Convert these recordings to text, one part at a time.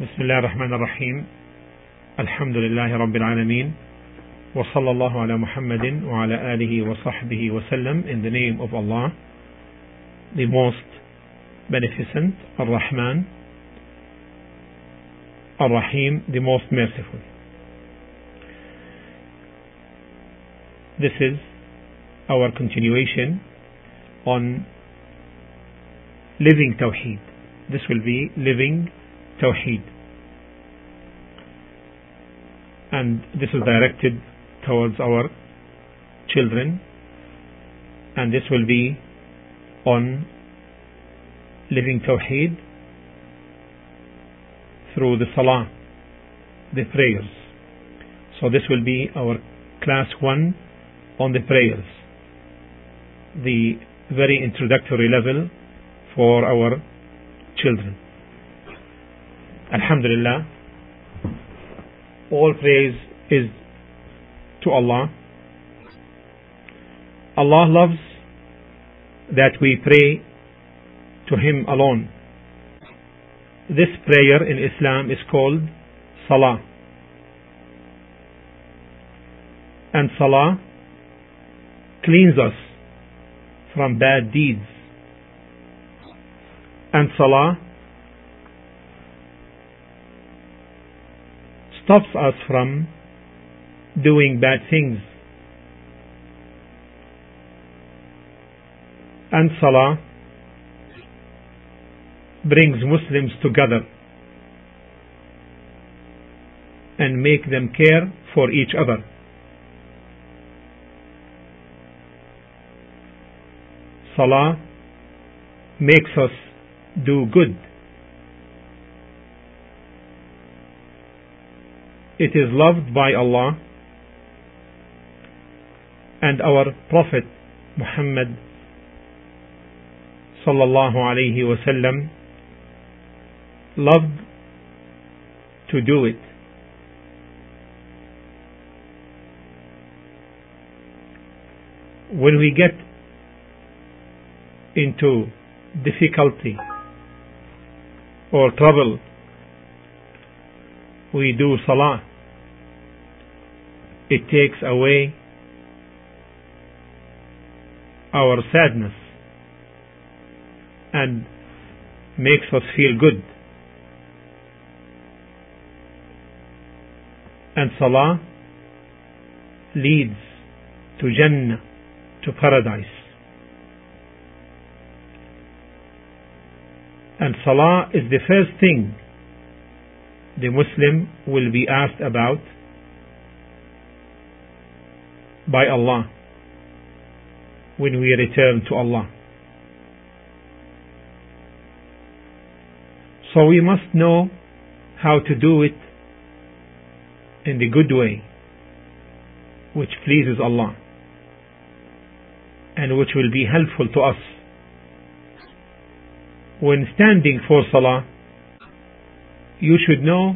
بسم الله الرحمن الرحيم الحمد لله رب العالمين وصلى الله على محمد وعلى آله وصحبه وسلم in the name of Allah the most beneficent Ar-Rahman Ar-Rahim the most merciful this is our continuation on living Tawheed this will be living Tawheed. And this is directed towards our children. And this will be on living Tawheed through the Salah the prayers. So this will be our class 1 on the prayers. The very introductory level for our children Alhamdulillah. All praise is to Allah. Allah loves that we pray to Him alone. This prayer in Islam is called Salah. And Salah cleans us from bad deeds. And Salah stops us from doing bad things. And Salah brings Muslims together and make them care for each other. Salah makes us do good. It is loved by Allah and our Prophet Muhammad sallallahu alayhi wasallam loved to do it. When we get into difficulty or trouble, we do salah. It takes away our sadness and makes us feel good. And salah leads to Jannah, to paradise. And salah is the first thing the Muslim will be asked about by Allah when we return to Allah. So we must know how to do it in the good way which pleases Allah and which will be helpful to us. When standing for Salah, you should know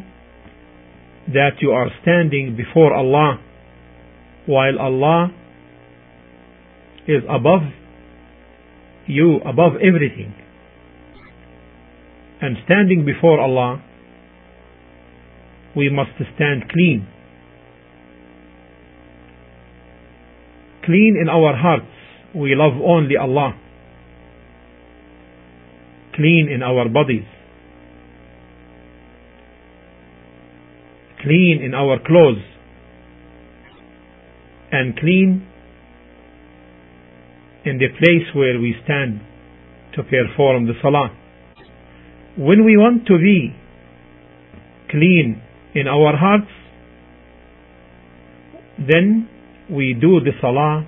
that you are standing before Allah while Allah is above you, above everything. And standing before Allah, we must stand clean. Clean in our hearts, we love only Allah. Clean in our bodies. Clean in our clothes. And clean in the place where we stand to perform the salah. When we want to be clean in our hearts, then we do the salah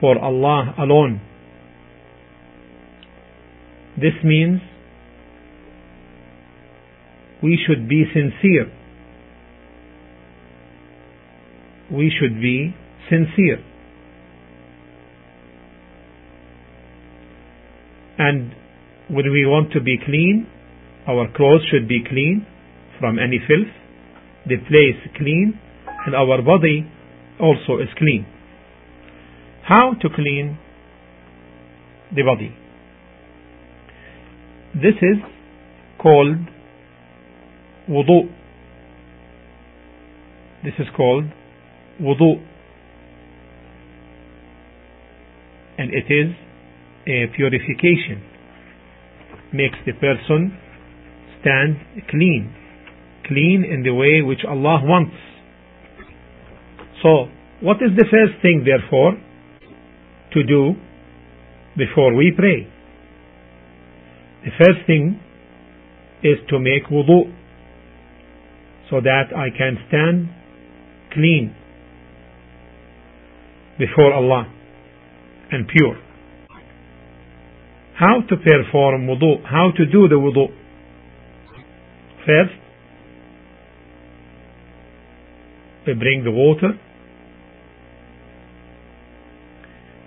for Allah alone. This means we should be sincere. We should be sincere. And when we want to be clean, our clothes should be clean from any filth, the place clean, and our body also is clean. How to clean the body? This is called wudu. This is called wudu. And it is a purification. Makes the person stand clean. Clean in the way which Allah wants. So, what is the first thing therefore to do before we pray? The first thing is to make wudu so that I can stand clean before Allah and pure. How to perform wudu, how to do the wudu. First, we bring the water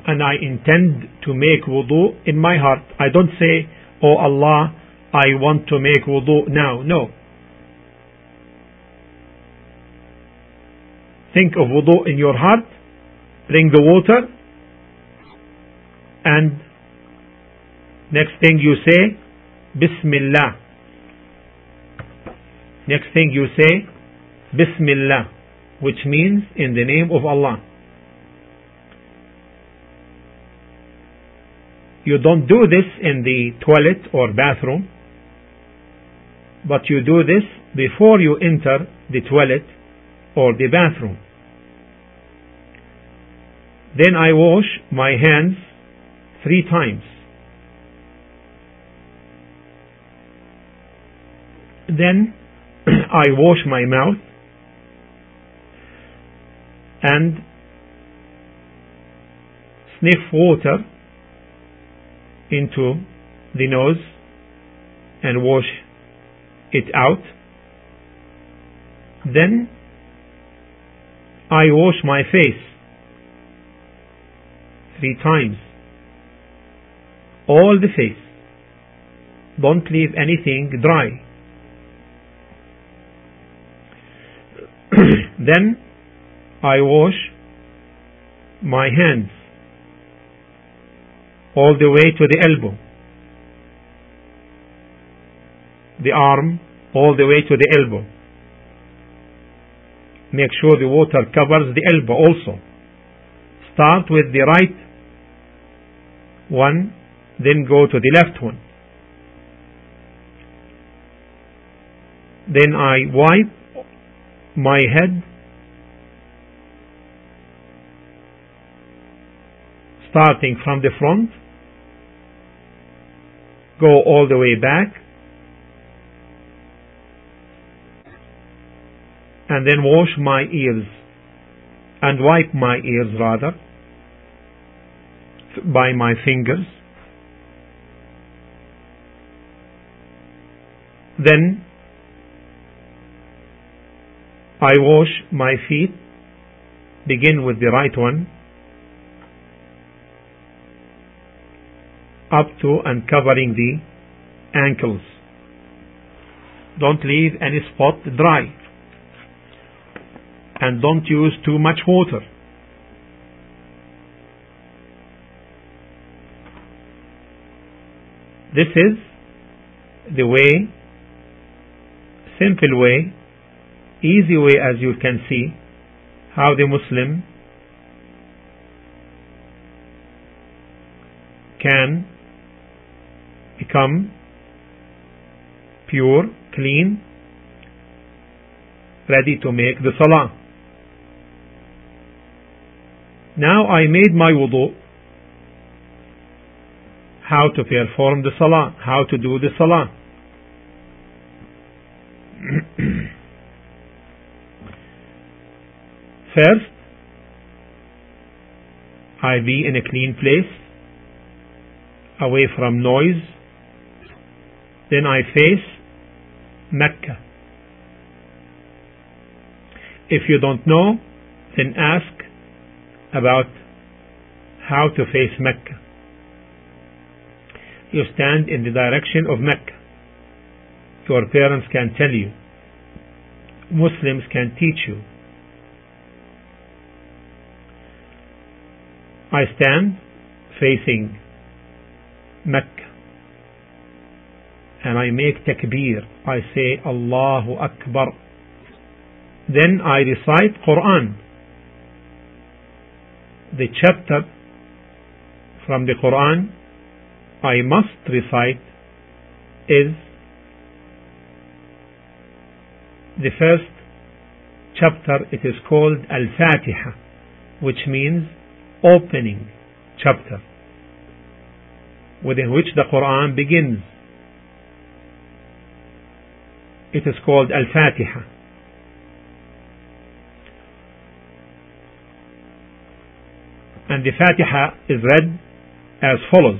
and I intend to make wudu in my heart. I don't say, Oh Allah, I want to make wudu now. No. Think of wudu in your heart, bring the water, and next thing you say, Bismillah. Next thing you say, Bismillah, which means in the name of Allah. You don't do this in the toilet or bathroom, but you do this before you enter the toilet or the bathroom. Then I wash my hands three times. Then I wash my mouth and sniff water into the nose and wash it out. Then I wash my face three times. All the face. Don't leave anything dry. then I wash my hands all the way to the elbow, the arm all the way to the elbow. Make sure the water covers the elbow also. Start with the right one, then go to the left one. Then I wipe my head starting from the front go all the way back and then wash my ears and wipe my ears rather by my fingers then I wash my feet begin with the right one up to and covering the ankles. Don't leave any spot dry. And don't use too much water. This is the way, simple way, easy way as you can see, how the Muslim can become pure, clean, ready to make the salah. Now I made my wudu. How to perform the salah, how to do the salah. First, I be in a clean place, away from noise, then I face Mecca. If you don't know, then ask about how to face Mecca. You stand in the direction of Mecca. Your parents can tell you. Muslims can teach you. I stand facing Mecca. and I make takbir. I say Allahu Akbar. Then I recite Quran. The chapter from the Quran I must recite is the first chapter. It is called Al-Fatiha, which means opening chapter, within which the Quran begins. It is called Al-Fatiha. And the Fatiha is read as follows.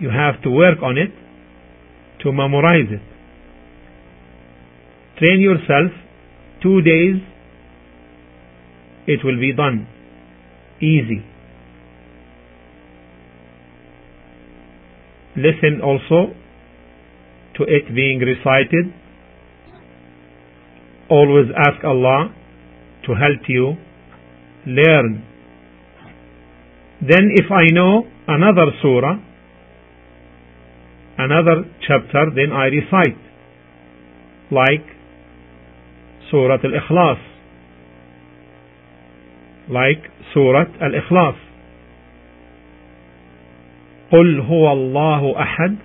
You have to work on it to memorize it. Train yourself two days it will be done easy. Listen also to it being recited. Always ask Allah to help you learn. Then if I know another surah, another chapter, then I recite. Like Surah Al-Ikhlas. Like Surah Al-Ikhlas. قل هو الله أحد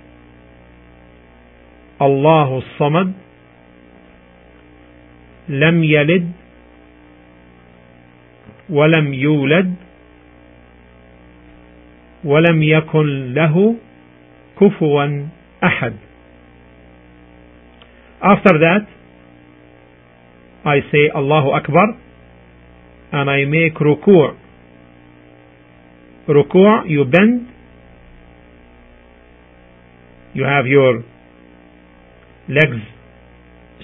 الله الصمد لم يلد ولم يولد ولم يكن له كفوا أحد After that I say Allahu Akbar and I make ruku' ruku' you bend you have your legs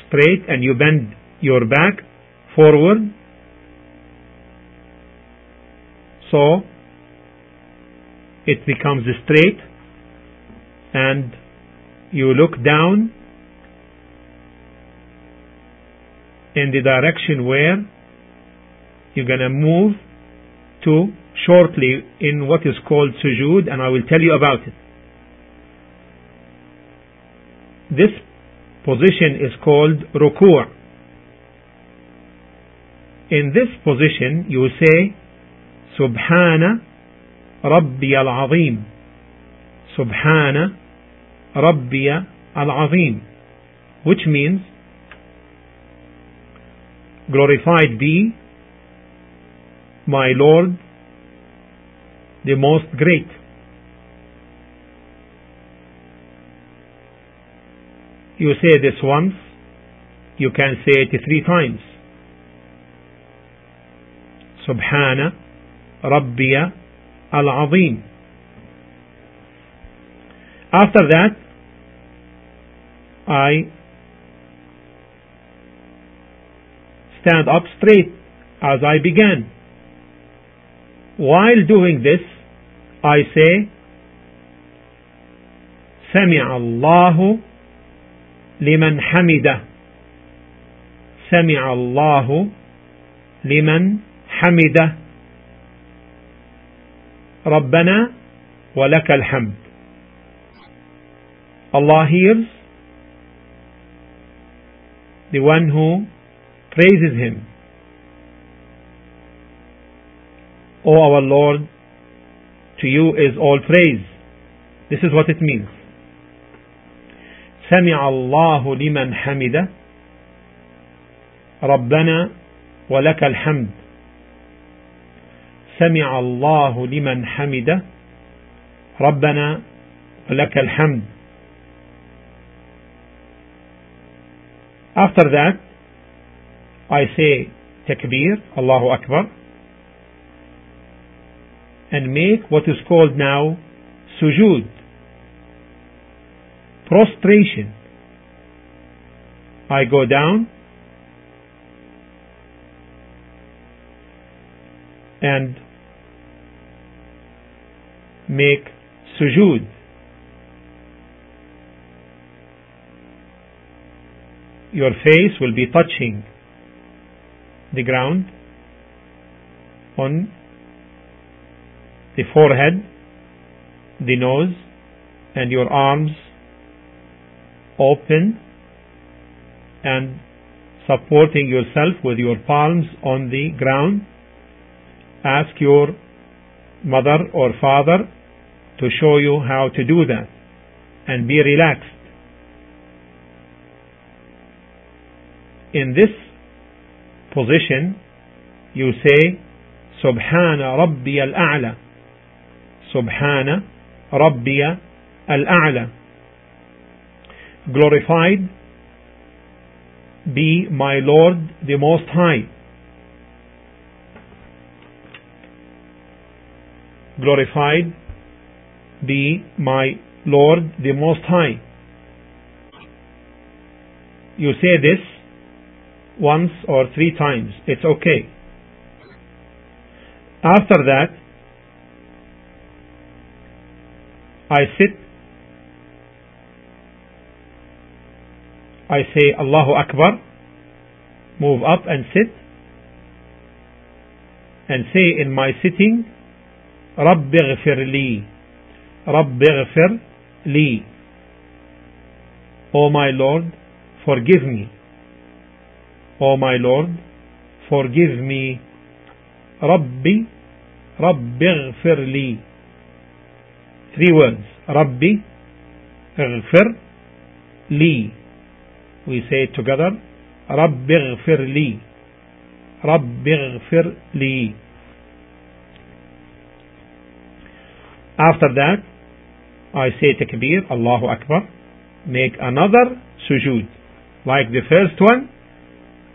straight and you bend your back forward so it becomes straight and you look down in the direction where you're going to move to shortly in what is called sujood and I will tell you about it. This position is called ruku'. In this position you say Subhana Rabbi al-Azim Subhana Rabbi al-Azim which means glorified be my Lord the most great you say this once you can say it three times سبحان ربي العظيم after that I stand up straight as I began while doing this I say سمع الله لمن حمده سمع الله لمن حمده ربنا ولك الحمد Allah hears The one who praises him O our Lord, to you is all praise. This is what it means. سمع الله لمن حمده ربنا ولك الحمد سمع الله لمن حمده ربنا ولك الحمد After that, I say takbir, Allahu Akbar, and make what is called now sujood, prostration. I go down and make sujood. Your face will be touching the ground on the forehead, the nose, and your arms open and supporting yourself with your palms on the ground. Ask your mother or father to show you how to do that and be relaxed. in this position, you say, Subhana Rabbi al-A'la. Subhana Rabbi al-A'la. Glorified be my Lord the Most High. Glorified be my Lord the Most High. You say this once or three times. It's okay. After that, I sit. I say Allahu Akbar, move up and sit, and say in my sitting, رب اغفر لي رب اغفر لي O my Lord, forgive me. O my Lord, forgive me. ربي رب اغفر لي Three words. ربي اغفر لي We say it together. رب اغفر لي رب اغفر لي After that, I say takbir, Allahu Akbar, make another sujood, like the first one,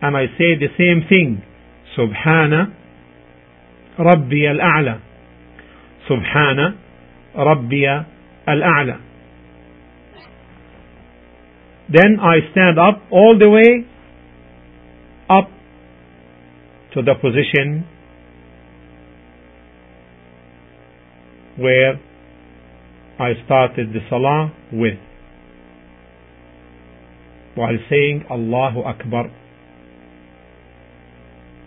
and I say the same thing. Subhana Rabbi al-A'la. Subhana Rabbi al-A'la. Then I stand up all the way up to the position where I started the salah with while saying Allahu Akbar.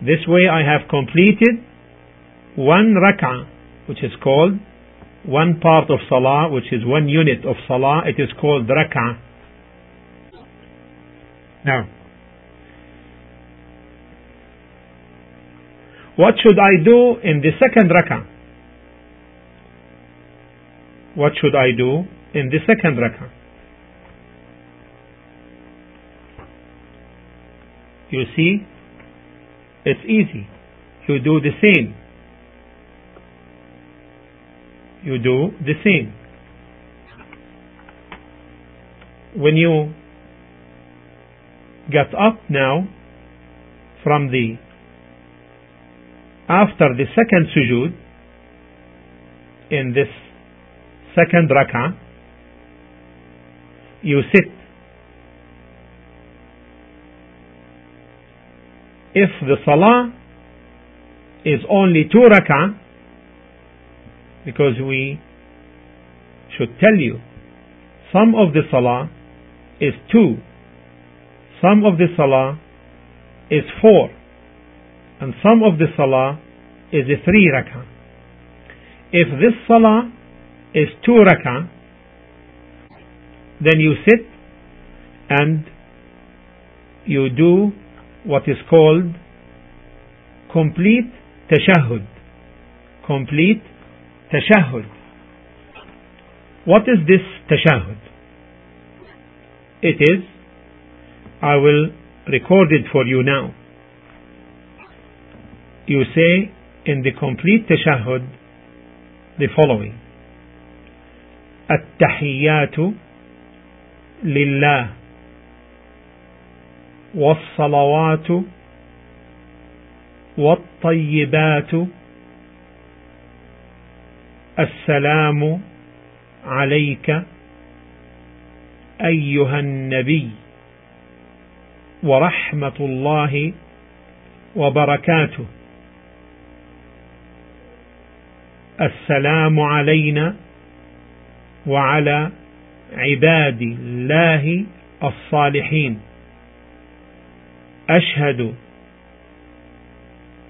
This way I have completed one rak'ah which is called one part of salah which is one unit of salah it is called rak'ah. Now what should I do in the second rak'ah? what should I do in the second rak'ah? You see, it's easy. You do the same. You do the same. When you get up now from the after the second sujood in this second rak'ah, you sit. If the salah is only two rak'ah, because we should tell you, some of the salah is two, some of the salah is four, and some of the salah is a three rak'ah. If this salah is two rak'ah, then you sit and you do what is called complete tashahhud. complete tashahhud. What is this tashahhud? It is, I will record it for you now. You say in the complete tashahhud the following التحيات لله والصلوات والطيبات السلام عليك أيها النبي ورحمة الله وبركاته. السلام علينا وعلى عباد الله الصالحين. أشهد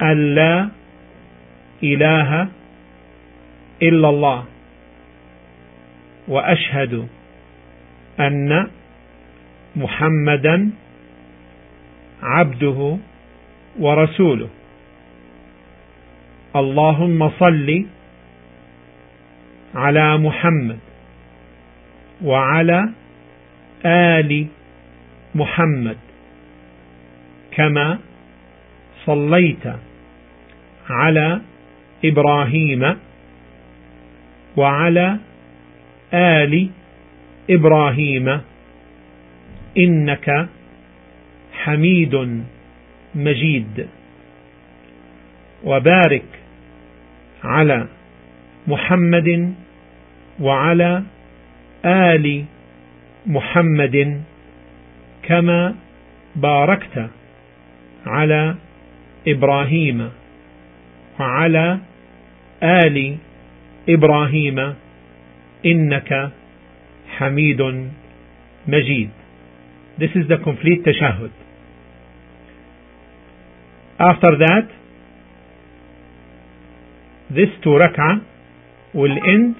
أن لا إله إلا الله وأشهد أن محمدا عبده ورسوله. اللهم صل على محمد وعلى آل محمد. كما صليت على إبراهيم وعلى آل إبراهيم إنك حميد مجيد. وبارك على محمد وعلى آل محمد كما باركت على إبراهيم وعلى آل إبراهيم إنك حميد مجيد This is the complete tashahud. After that, this two rak'ah will end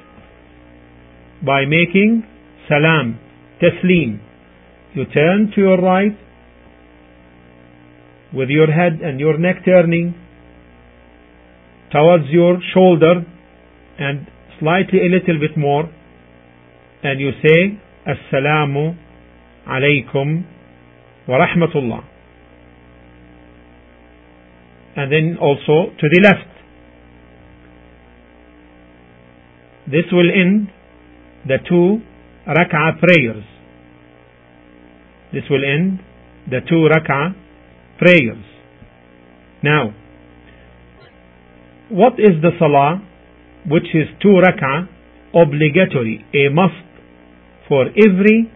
by making salam, taslim. You turn to your right with your head and your neck turning towards your shoulder and slightly a little bit more and you say Assalamu alaykum wa rahmatullah. And then also to the left. This will end the two rak'ah prayers. This will end the two rak'ah prayers now what is the salah which is two rak'ah obligatory a must for every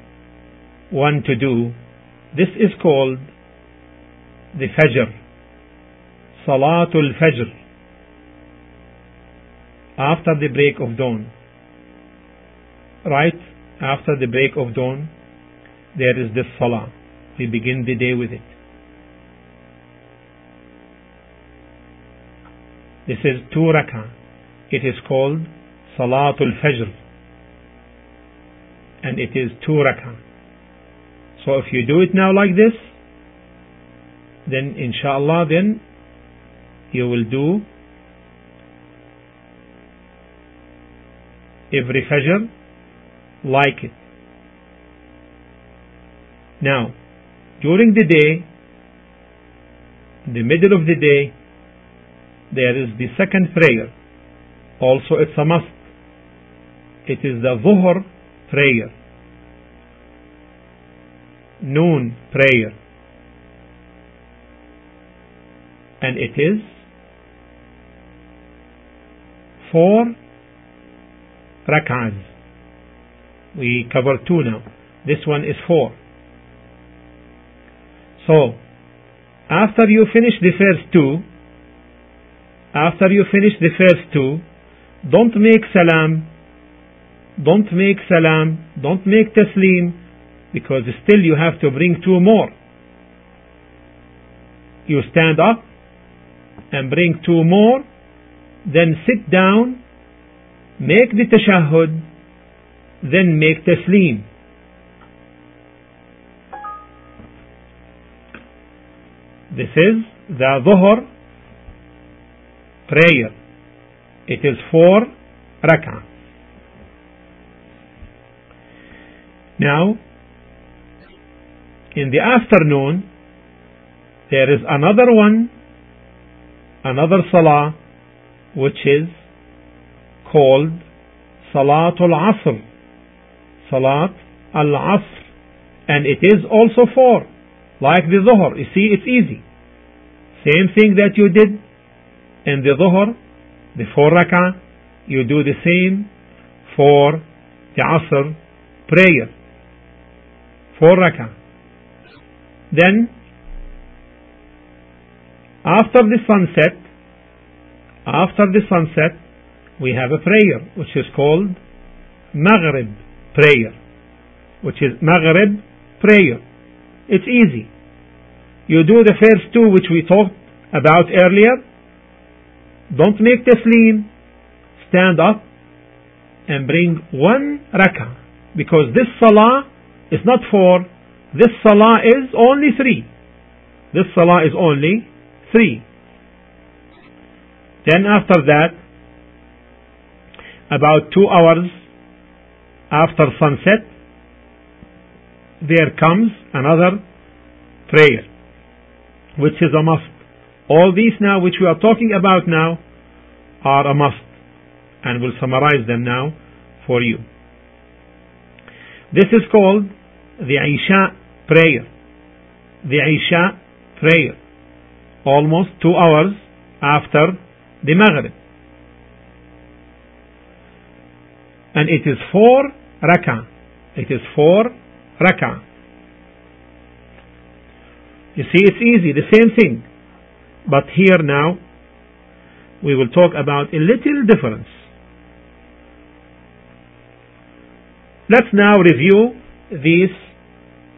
one to do. This is called the Fajr, Salatul Fajr, after the break of dawn. Right after the break of dawn, there is this Salah. We begin the day with it. This is two rak'ah. It is called Salatul Fajr and it is two rak'ah. So if you do it now like this, then inshallah then you will do every fajr like it. Now, during the day, the middle of the day, there is the second prayer. Also, it's a must. It is the Dhuhr prayer. Noon prayer. And it is four rak'ahs. We cover two now. This one is four. So, after you finish the first two, after you finish the first two, don't make salam don't make salam, don't make taslim, because still you have to bring two more. You stand up and bring two more, then sit down, make the tashahhud, then make taslim. This is the dhuhr prayer. It is four rak'ah. Now, in the afternoon, there is another one, another salah, which is called Salatul Asr. Salat al-Asr. And it is also four, like the Dhuhr. You see, it's easy. Same thing that you did in the Dhuhr, the four rak'ah, you do the same for the Asr prayer. Four rak'ah. Then, after the sunset, after the sunset, we have a prayer which is called Maghrib prayer, which is Maghrib prayer. It's easy. You do the first two which we talked about earlier. Don't make taslim. Stand up and bring one rak'ah because this salah is not four. This salah is only three. This salah is only three. Then after that, about two hours after sunset, there comes another prayer, which is a must. All these now, which we are talking about now, are a must, and we'll summarize them now for you. This is called the Isha prayer. The Isha prayer. Almost two hours after the Maghrib. And it is four rak'ah. It is four rak'ah. You see, it's easy, the same thing. But here now, we will talk about a little difference. Let's now review these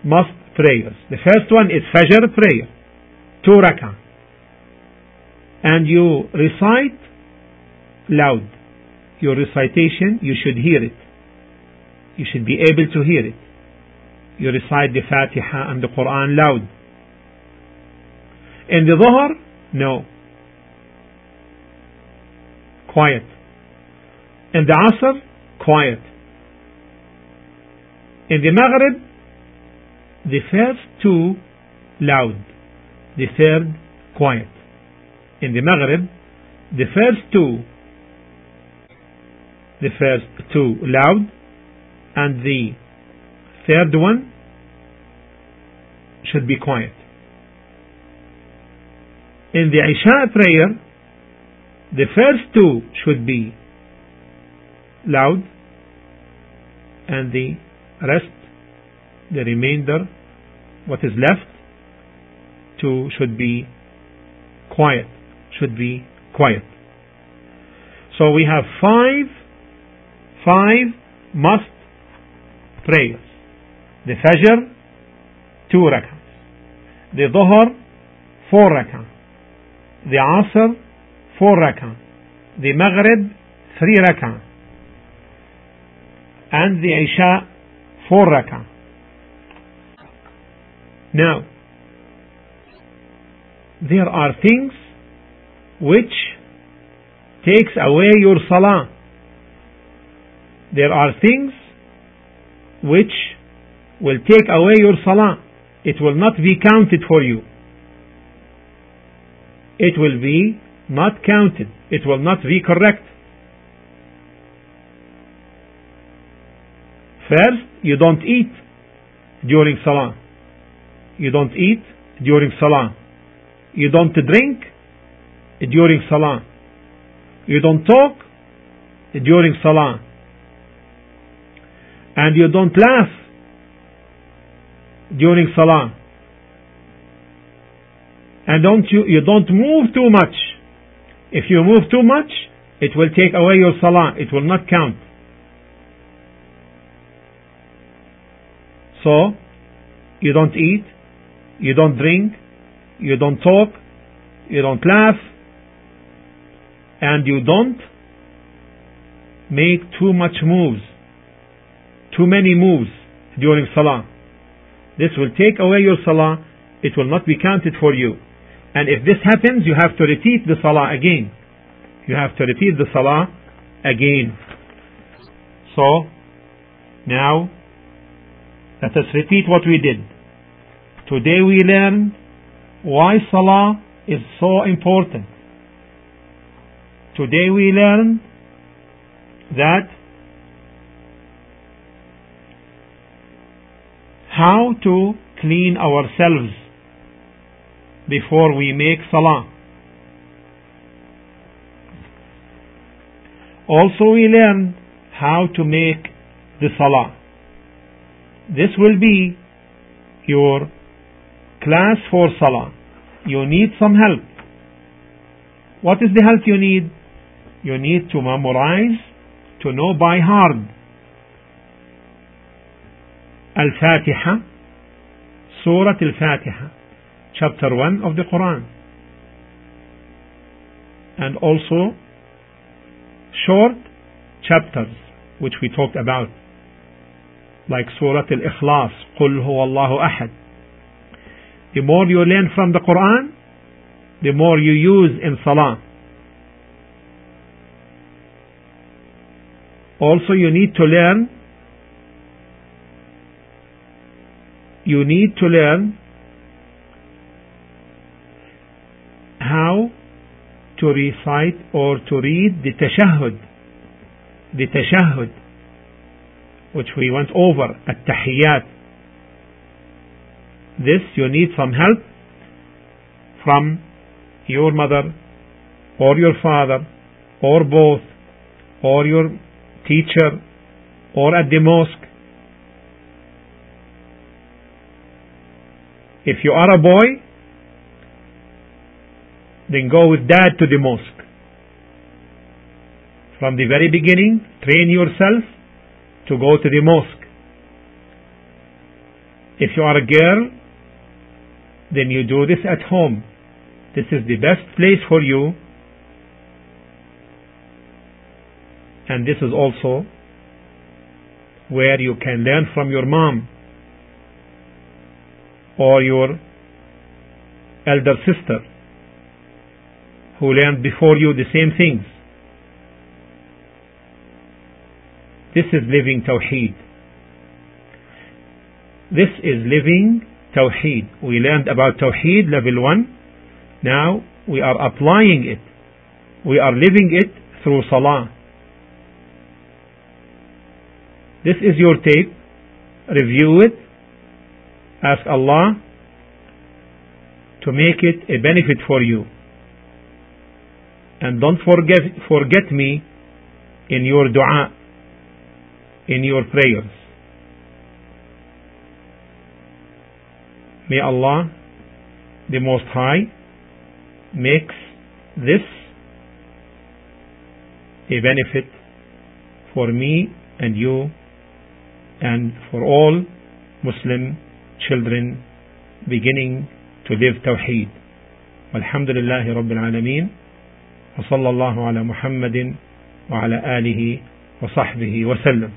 must prayers. The first one is Fajr prayer, two rak'ah. And you recite loud. Your recitation, you should hear it. You should be able to hear it. You recite the Fatiha and the Quran loud. In the Dhuhr, no. Quiet. In the Asr, quiet. In the Maghrib, the first two loud, the third quiet. In the Maghrib, the first two, the first two loud, and the third one should be quiet. In the Isha prayer, the first two should be loud, and the rest the remainder, what is left, to should be quiet, should be quiet. So we have five, five must prayers. The Fajr, two rak'ahs. The Dhuhr, four rak'ahs. The Asr, four rak'ahs. The Maghrib, three rak'ahs. And the Isha, four rak'ahs. Now, there are things which takes away your salah. There are things which will take away your salah. It will not be counted for you. It will be not counted. It will not be correct. First, you don't eat during salah. You don't eat during Salah. You don't drink during Salah. You don't talk during Salah. And you don't laugh during Salah. And don't you, you don't move too much. If you move too much, it will take away your Salah. It will not count. So, you don't eat, you don't drink, you don't talk, you don't laugh, and you don't make too much moves, too many moves during Salah. This will take away your Salah, it will not be counted for you. And if this happens, you have to repeat the Salah again. you have to repeat the salah again. So, now, let us repeat what we did. Today we learned why salah is so important. Today we learned that how to clean ourselves before we make salah. Also we learn how to make the salah. This will be your class for salah. You need some help. What is the help you need? You need to memorize, to know by heart. Al-Fatiha, Surah Al-Fatiha, chapter 1 of the Quran. And also short chapters which we talked about like Surah Al-Ikhlas قل هو الله أحد the more you learn from the Quran the more you use in Salah also you need to learn you need to learn how to recite or to read the tashahhud. The tashahhud which we went over at-tahiyyat. This you need some help from your mother or your father or both or your teacher or at the mosque. If you are a boy then go with dad to the mosque. From the very beginning, train yourself to go to the mosque. If you are a girl, then you do this at home. This is the best place for you. And this is also where you can learn from your mom or your elder sister who learned before you the same things. This is living Tawheed. This is living Tawheed. We learned about Tawheed level 1. Now we are applying it. We are living it through Salah. This is your tape. Review it. Ask Allah to make it a benefit for you and don't forget forget me in your dua in your prayers may Allah the most high makes this a benefit for me and you and for all Muslim children beginning to live Tawheed. Alhamdulillah. وصلى الله على محمد وعلى آله وصحبه وسلم.